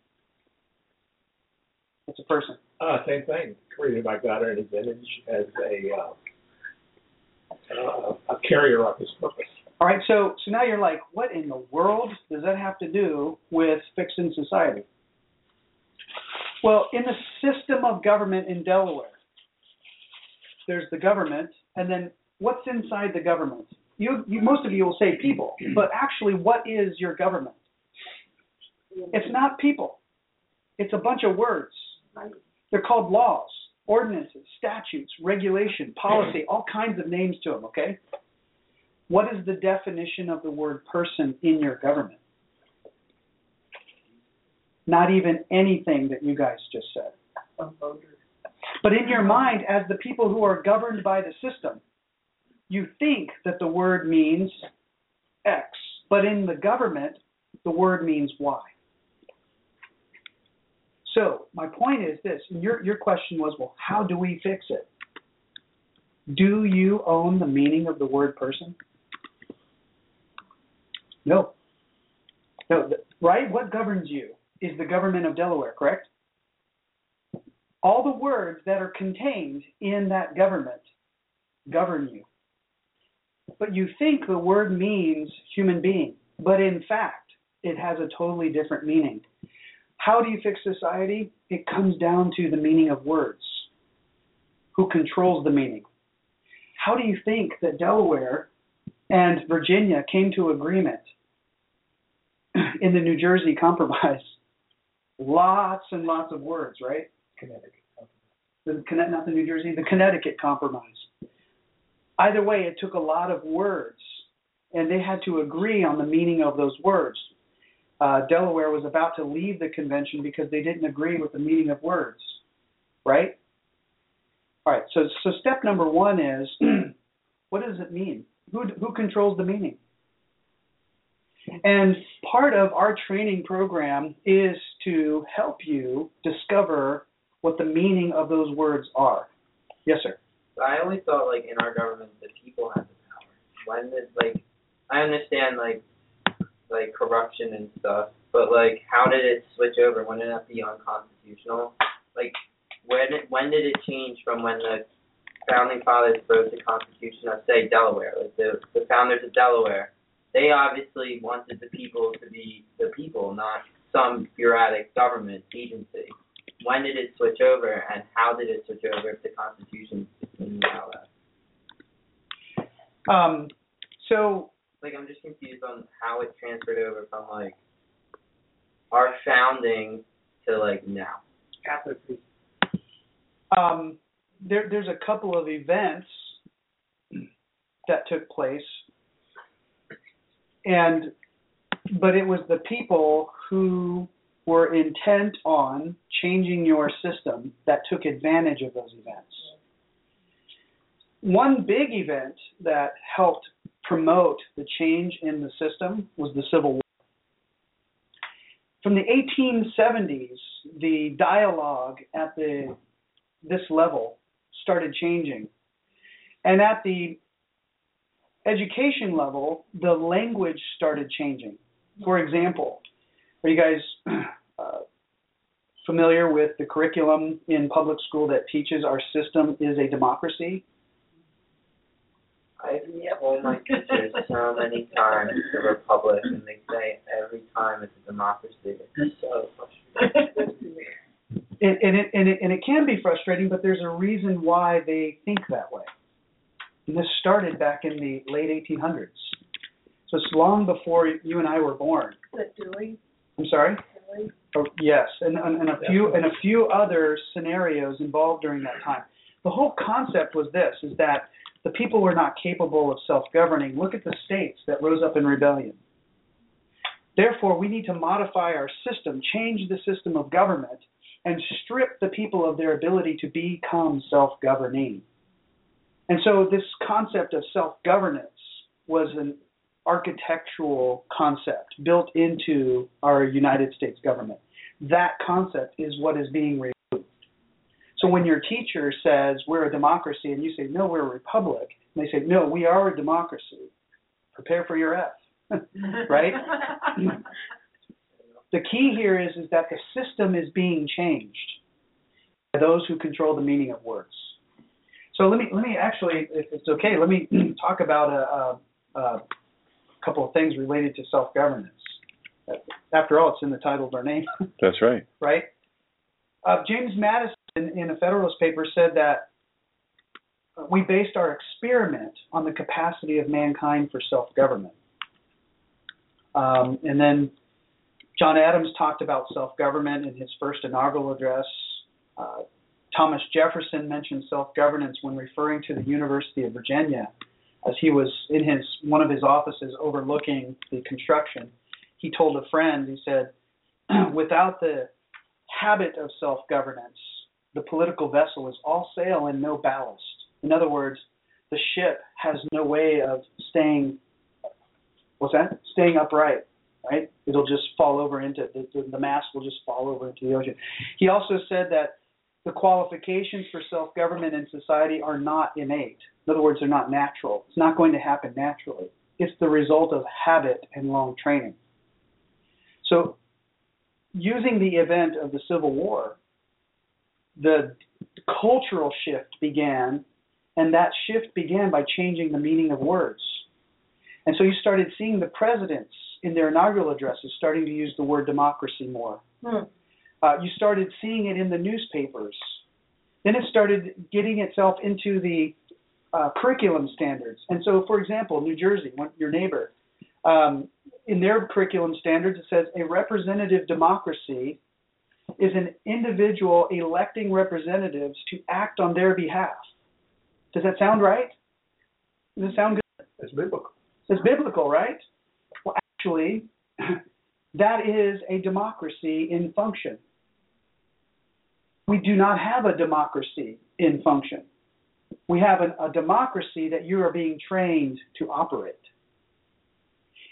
It's a person. Uh, same thing, created by God in his image as a, uh, uh, a carrier of his purpose. All right, so so now you're like, what in the world does that have to do with fixing society? Well, in the system of government in Delaware, there's the government, and then what's inside the government? You, you most of you will say people, but actually, what is your government? It's not people. It's a bunch of words. They're called laws, ordinances, statutes, regulation, policy, all kinds of names to them, okay? What is the definition of the word person in your government? Not even anything that you guys just said. But in your mind, as the people who are governed by the system, you think that the word means X, but in the government, the word means Y. So my point is this, and your, your question was, well, how do we fix it? Do you own the meaning of the word person? No. No, right? What governs you is the government of Delaware, correct? All the words that are contained in that government govern you. But you think the word means human being, but in fact, it has a totally different meaning. How do you fix society? It comes down to the meaning of words. Who controls the meaning? How do you think that Delaware and Virginia came to agreement in the New Jersey Compromise? Lots and lots of words, right? Connecticut. The not the New Jersey, the Connecticut Compromise. Either way, it took a lot of words, and they had to agree on the meaning of those words. Uh, Delaware was about to leave the convention because they didn't agree with the meaning of words. right? All right. So so step number one is what does it mean? Who who controls the meaning? And part of our training program is to help you discover what the meaning of those words are. Yes, sir. I always thought like in our government the people have the power. When did like I understand like like corruption and stuff, but like how did it switch over? When did it be unconstitutional? Like when when did it change from when the founding fathers wrote the Constitution of say Delaware, like the the founders of Delaware, they obviously wanted the people to be the people, not some bureaucratic government agency. When did it switch over, and how did it switch over if the Constitution didn't allow that? Um, so Like I'm just confused on how it transferred over from like our founding to like now. um, there, there's a couple of events that took place, and but it was the people who were intent on changing your system that took advantage of those events. One big event that helped promote the change in the system was the Civil War. From the 1870s, the dialogue at the this level started changing. And at the education level, the language started changing. For example, are you guys uh, familiar with the curriculum in public school that teaches our system is a democracy? I've told my teachers so many times the republic, and they say every time it's a democracy. It's so frustrating. and, and, it, and, it, and it can be frustrating, but there's a reason why they think that way. And this started back in the late 1800s. So it's long before you and I were born. Is it Dewey? I'm sorry? Dewey? Oh, yes, and, and, and a few and a few other scenarios involved during that time. The whole concept was this: is that the people were not capable of self-governing. Look at the states that rose up in rebellion. Therefore, we need to modify our system, change the system of government, and strip the people of their ability to become self-governing. And so, this concept of self-governance was an architectural concept built into our United States government. That concept is what is being removed. So when your teacher says we're a democracy and you say no, we're a republic, and they say no, we are a democracy, prepare for your F, right? the key here is is that the system is being changed by those who control the meaning of words. So let me let me actually, if it's okay, let me talk about a, a, a couple of things related to self governance. After all, it's in the title of our name, That's right. right? Uh, James Madison, in a Federalist paper, said that we based our experiment on the capacity of mankind for self government. Um, and then John Adams talked about self government in his first inaugural address. Uh, Thomas Jefferson mentioned self governance when referring to the University of Virginia as he was in his one of his offices overlooking the construction, he told a friend, he said, without the habit of self-governance, the political vessel is all sail and no ballast. In other words, the ship has no way of staying what's that? Staying upright, right? It'll just fall over into the, the, the mast will just fall over into the ocean. He also said that the qualifications for self-government in society are not innate. In other words, they're not natural. It's not going to happen naturally. It's the result of habit and long training. So, using the event of the Civil War, the cultural shift began, and that shift began by changing the meaning of words. And so you started seeing the presidents in their inaugural addresses starting to use the word democracy more. Hmm. Uh, you started seeing it in the newspapers. Then it started getting itself into the uh, curriculum standards. And so, for example, New Jersey, your neighbor, um, in their curriculum standards, it says a representative democracy is an individual electing representatives to act on their behalf. Does that sound right? Does it sound good? It's biblical. It's biblical, right? Actually, that is a democracy in function. we do not have a democracy in function. We have an, a democracy that you are being trained to operate.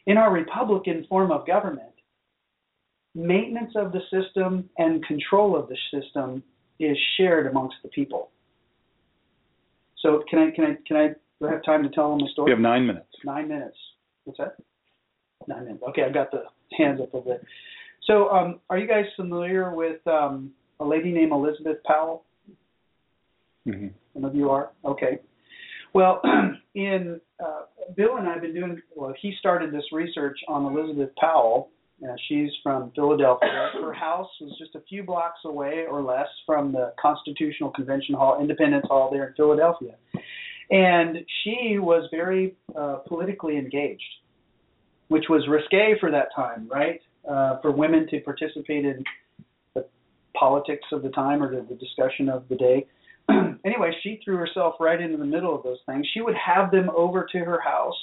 In our Republican form of government, maintenance of the system and control of the system is shared amongst the people. So can I can I can I do I have time to tell them a story? We have nine minutes. Nine minutes. What's that? Minutes. Okay, I've got the hands up over bit. So, um, are you guys familiar with um, a lady named Elizabeth Powell? Mm-hmm. Some of you are. Okay. Well, in uh, Bill and I have been doing. Well, he started this research on Elizabeth Powell. Uh, she's from Philadelphia. Her house was just a few blocks away or less from the Constitutional Convention Hall, Independence Hall, there in Philadelphia. And she was very uh, politically engaged, which was risque for that time, right? Uh, for women to participate in the politics of the time or the, the discussion of the day. anyway, she threw herself right into the middle of those things. She would have them over to her house.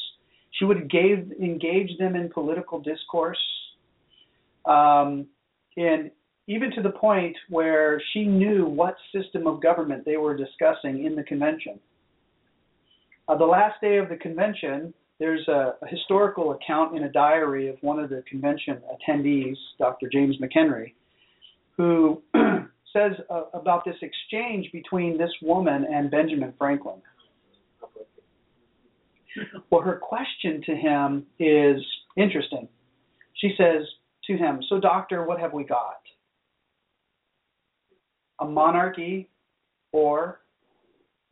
She would gave, engage them in political discourse. Um, and even to the point where she knew what system of government they were discussing in the convention. Uh, the last day of the convention, there's a, a, historical account in a diary of one of the convention attendees, Dr. James McHenry, who says uh, about this exchange between this woman and Benjamin Franklin. Well, her question to him is interesting. She says to him, So, doctor, what have we got? A monarchy or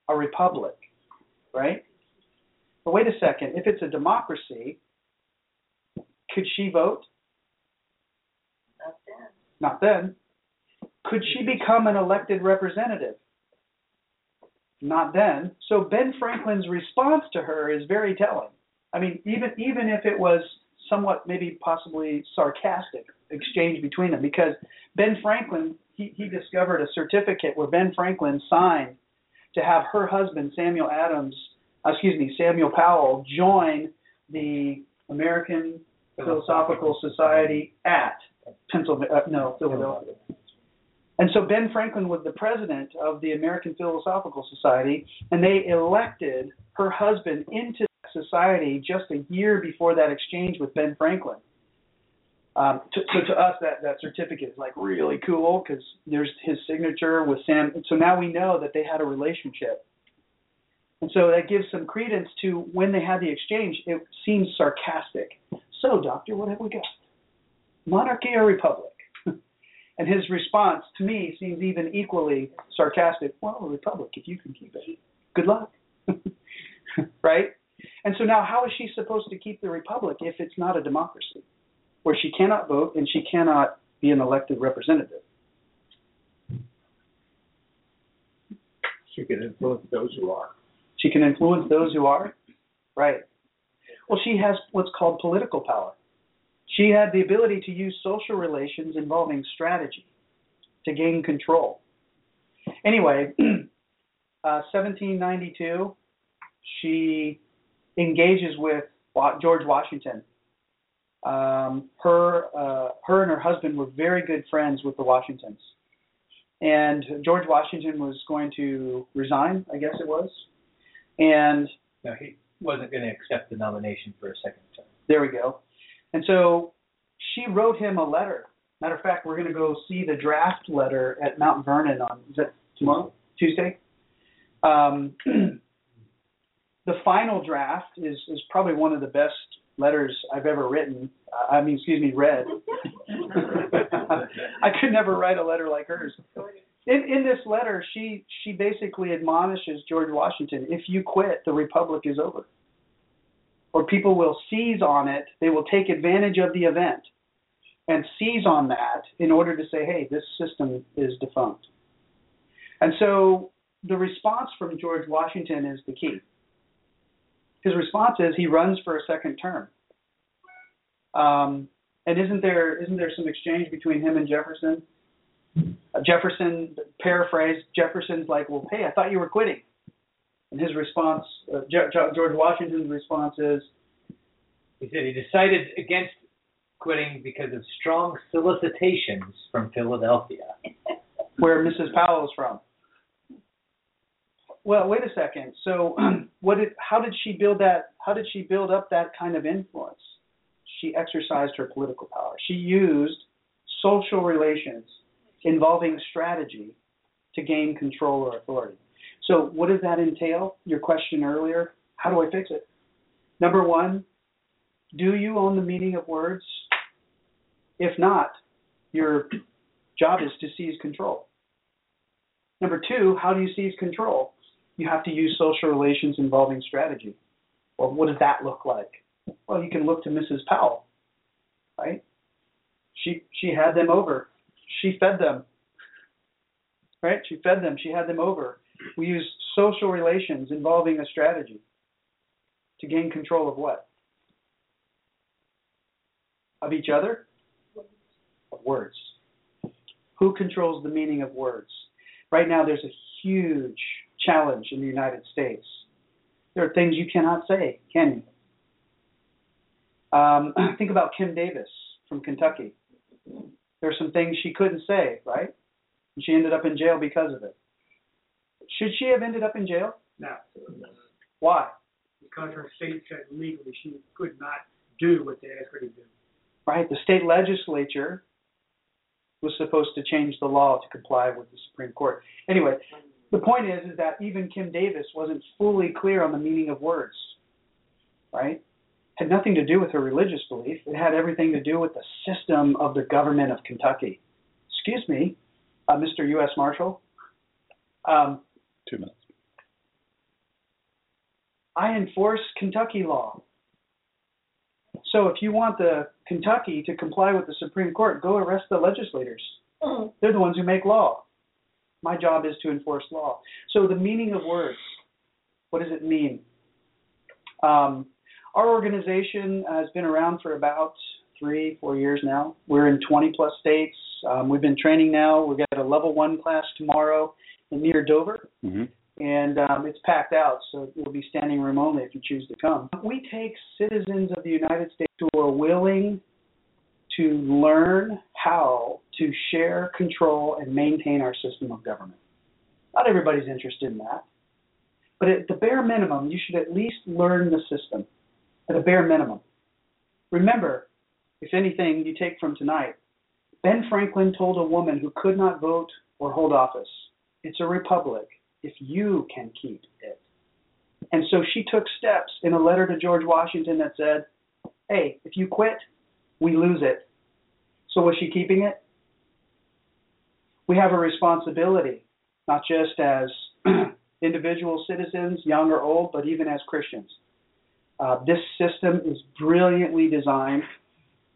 a republic? right? But wait a second, if it's a democracy, could she vote? Not then. Not then. Could she become an elected representative? Not then. So Ben Franklin's response to her is very telling. I mean, even even if it was somewhat maybe possibly sarcastic exchange between them, because Ben Franklin he, he discovered a certificate where Ben Franklin signed to have her husband Samuel Adams, excuse me, Samuel Powell join the American Philosophical Society at Pennsylvania, uh, no, Philadelphia. And so Ben Franklin was the president of the American Philosophical Society, and they elected her husband into that society just a year before that exchange with Ben Franklin. Um, to, so to us, that, that certificate is like really cool because there's his signature with Sam. So now we know that they had a relationship. And so that gives some credence to when they had the exchange, it seems sarcastic. So, doctor, what have we got? Monarchy or republic? and his response to me seems even equally sarcastic. Well, a republic, if you can keep it. Good luck. right? And so now, how is she supposed to keep the republic if it's not a democracy? where she cannot vote and she cannot be an elected representative. She can influence those who are. She can influence those who are. Right. Well, she has what's called political power. She had the ability to use social relations involving strategy to gain control. Anyway, uh, 1792, she engages with George Washington um, her uh, her and her husband were very good friends with the Washingtons, and George Washington was going to resign, I guess it was, and no, he wasn't going to accept the nomination for a second term. There we go, and so she wrote him a letter. Matter of fact, we're going to go see the draft letter at Mount Vernon on is that tomorrow, Tuesday. Um, the final draft is is probably one of the best letters I've ever written. I mean, excuse me, read. I could never write a letter like hers. In in this letter, she she basically admonishes George Washington: if you quit, the republic is over. Or people will seize on it. They will take advantage of the event and seize on that in order to say, hey, this system is defunct. And so the response from George Washington is the key his response is he runs for a second term. Um, and isn't there isn't there some exchange between him and Jefferson? Jefferson, paraphrase, Jefferson's like, well, hey, I thought you were quitting. And his response, uh, George Washington's response is, he said he decided against quitting because of strong solicitations from Philadelphia. where Mrs. Powell is from. Well, wait a second. So, what did? How did she build that? How did she build up that kind of influence? She exercised her political power. She used social relations involving strategy to gain control or authority. So, what does that entail? Your question earlier. How do I fix it? Number one, do you own the meaning of words? If not, your job is to seize control. Number two, how do you seize control? You have to use social relations involving strategy. Well, what does that look like? Well, you can look to Mrs. Powell, right? She she had them over. She fed them. Right? She fed them. She had them over. We use social relations involving a strategy to gain control of what? Of each other? Of words. Who controls the meaning of words? Right now, there's a huge challenge in the United States. There are things you cannot say, can you? Um, think about Kim Davis from Kentucky. There are some things she couldn't say, right? And she ended up in jail because of it. Should she have ended up in jail? No, Why? because her state said legally she could not do what they asked her to do. Right? The state legislature was supposed to change the law to comply with the Supreme Court. Anyway, the point is is that even Kim Davis wasn't fully clear on the meaning of words. Right? Had nothing to do with her religious belief. It had everything to do with the system of the government of Kentucky. Excuse me, uh, Mr. U.S. Marshal. Um, Two minutes. I enforce Kentucky law. So if you want the Kentucky to comply with the Supreme Court, go arrest the legislators. They're the ones who make law. My job is to enforce law. So the meaning of words, what does it mean? Um, our organization has been around for about three, four years now. We're in 20 plus states. Um, we've been training now. We've got a level one class tomorrow in near Dover hmm and um, it's packed out, so it'll be standing room only if you choose to come. We take citizens of the United States who are willing to learn how to share, control, and maintain our system of government. Not everybody's interested in that, but at the bare minimum, you should at least learn the system. At a bare minimum. Remember, if anything you take from tonight, Ben Franklin told a woman who could not vote or hold office, it's a republic if you can keep it. And so she took steps in a letter to George Washington that said, hey, if you quit, we lose it. So was she keeping it? We have a responsibility, not just as individual citizens, young or old, but even as Christians. Uh, this system is brilliantly designed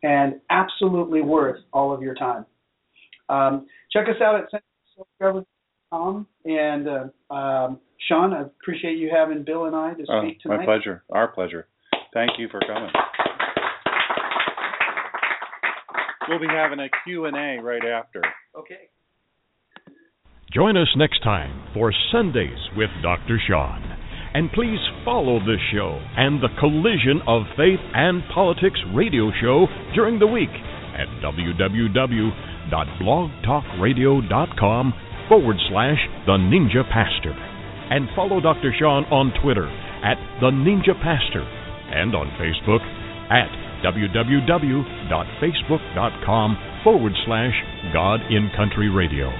and absolutely worth all of your time. Um, check us out at centralgovernment.com. And uh, um, Shawn, I appreciate you having Bill and I to Oh, speak tonight. my pleasure. Our pleasure. Thank you for coming. We'll be having a Q&A right after. Okay. Join us next time for Sundays with Dr. Shawn. And please follow this show and the Collision of Faith and Politics radio show during the week at www.blogtalkradio.com forward slash The Ninja Pastor. And follow Dr. Shawn on Twitter at The Ninja Pastor and on Facebook at www.facebook.com forward slash God and Country Radio.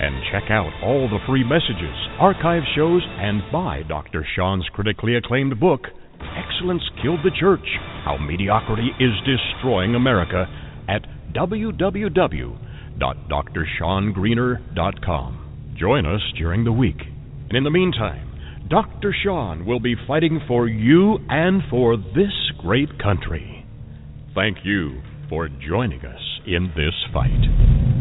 And check out all the free messages, archive shows, and buy Dr. Shawn's critically acclaimed book, Excellence Killed the Church How Mediocrity is Destroying America, at www.drseangreener.com. Join us during the week. And in the meantime, Dr. Shawn will be fighting for you and for this great country. Thank you for joining us in this fight.